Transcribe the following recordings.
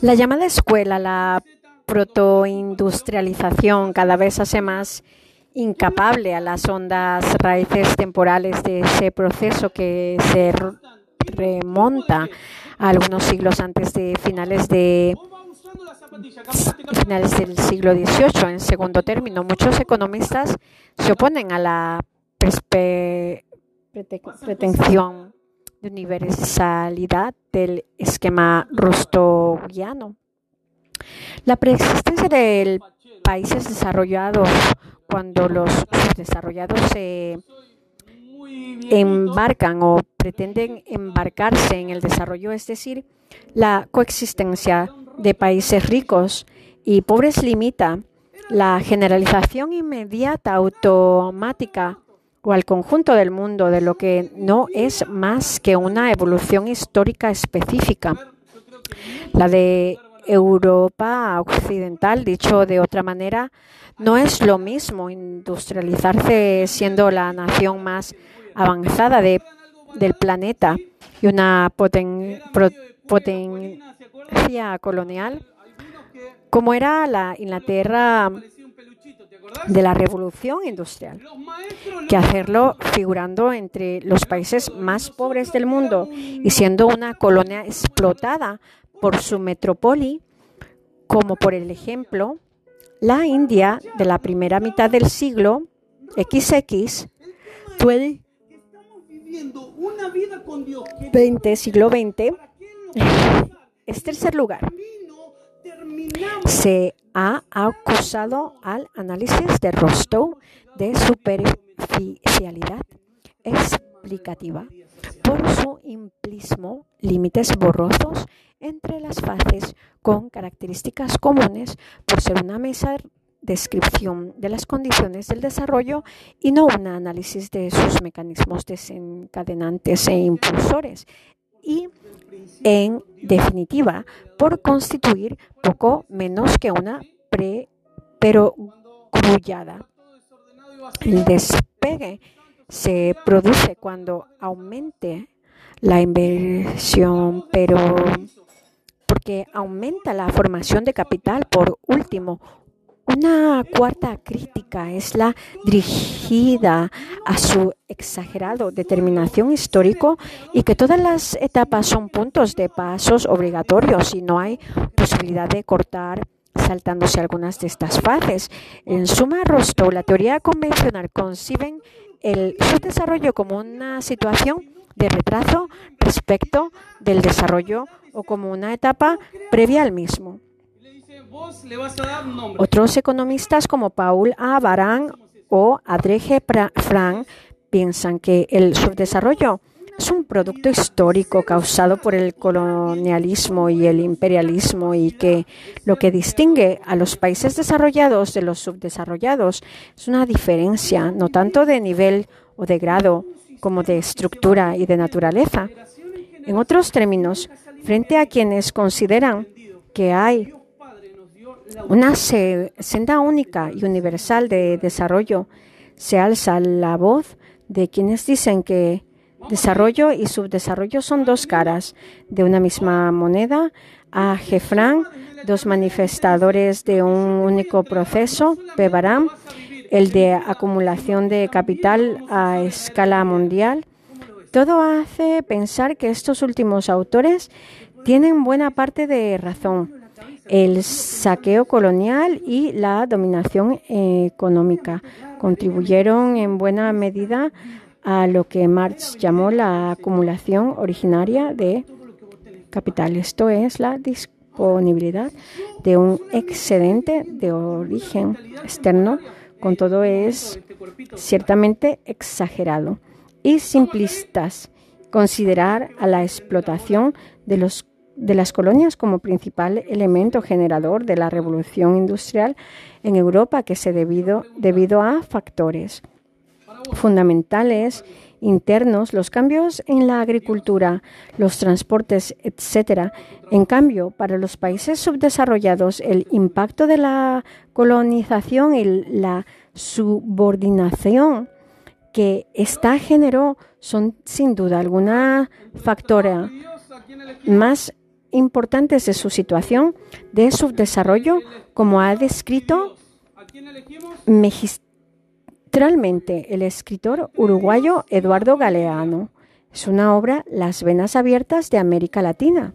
La llamada escuela, la protoindustrialización, cada vez hace más incapable a las ondas raíces temporales de ese proceso que se remonta a algunos siglos antes de finales de finales del siglo XVIII. En segundo término, muchos economistas se oponen a la pretensión universalidad del esquema rostoviano. La preexistencia de países desarrollados cuando los desarrollados se embarcan o pretenden embarcarse en el desarrollo, es decir, la coexistencia de países ricos y pobres limita la generalización inmediata, automática o al conjunto del mundo de lo que no es más que una evolución histórica específica. La de Europa occidental, dicho de otra manera, no es lo mismo industrializarse siendo la nación más avanzada de, del planeta y una poten, potencia colonial, como era la Inglaterra de la revolución industrial, que hacerlo figurando entre los países más pobres del mundo y siendo una colonia explotada por su metrópoli, como por el ejemplo la India de la primera mitad del siglo XX, 20, siglo XX, es tercer lugar. Se ha acusado al análisis de Rostow de superficialidad explicativa por su implismo, límites borrosos entre las fases con características comunes por ser una mesa descripción de las condiciones del desarrollo y no un análisis de sus mecanismos desencadenantes e impulsores. Y, en definitiva, por constituir poco menos que una pre pero grullada. El despegue se produce cuando aumente la inversión, pero porque aumenta la formación de capital. Por último, una cuarta crítica es la dirigida a su exagerado determinación histórico y que todas las etapas son puntos de pasos obligatorios y no hay posibilidad de cortar saltándose algunas de estas fases. En suma, Rostow, la teoría convencional conciben el subdesarrollo como una situación de retraso respecto del desarrollo o como una etapa previa al mismo. Otros economistas como Paul A. Baran o Adreje Frank piensan que el subdesarrollo es un producto histórico causado por el colonialismo y el imperialismo y que lo que distingue a los países desarrollados de los subdesarrollados es una diferencia no tanto de nivel o de grado como de estructura y de naturaleza. En otros términos, frente a quienes consideran que hay una senda única y universal de desarrollo, se alza la voz de quienes dicen que desarrollo y subdesarrollo son dos caras. De una misma moneda. A. Jefran, dos manifestadores de un único proceso, Pebarán, el de acumulación de capital a escala mundial. Todo hace pensar que estos últimos autores tienen buena parte de razón el saqueo colonial y la dominación económica contribuyeron en buena medida a lo que Marx llamó la acumulación originaria de capital. Esto es la disponibilidad de un excedente de origen externo. Con todo es ciertamente exagerado y simplistas considerar a la explotación de los de las colonias como principal elemento generador de la revolución industrial en Europa que se debido, debido a factores fundamentales internos, los cambios en la agricultura, los transportes, etcétera. En cambio, para los países subdesarrollados, el impacto de la colonización y la subordinación que esta generó son sin duda alguna factores más importantes de su situación de subdesarrollo, como ha descrito magistralmente el escritor uruguayo Eduardo Galeano. Es una obra Las venas abiertas de América Latina.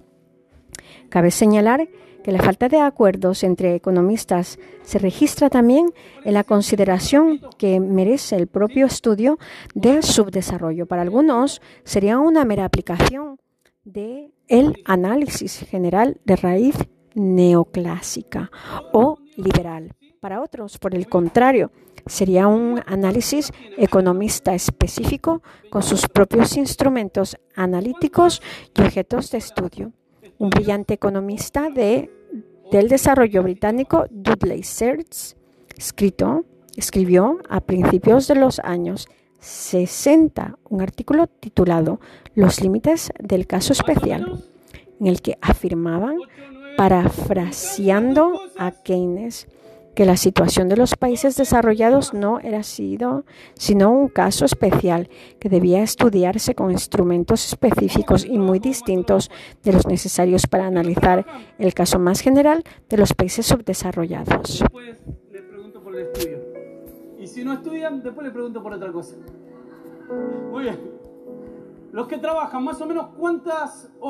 Cabe señalar que la falta de acuerdos entre economistas se registra también en la consideración que merece el propio estudio del subdesarrollo. Para algunos sería una mera aplicación de el análisis general de raíz neoclásica o liberal. Para otros, por el contrario, sería un análisis economista específico con sus propios instrumentos analíticos y objetos de estudio. Un brillante economista de, del desarrollo británico, Dudley Search, escrito, escribió a principios de los años 60 un artículo titulado Los límites del caso especial, en el que afirmaban, parafraseando a Keynes, que la situación de los países desarrollados no era sido sino un caso especial que debía estudiarse con instrumentos específicos y muy distintos de los necesarios para analizar el caso más general de los países subdesarrollados. Y si no estudian, después le pregunto por otra cosa. Muy bien. Los que trabajan, más o menos, ¿cuántas horas?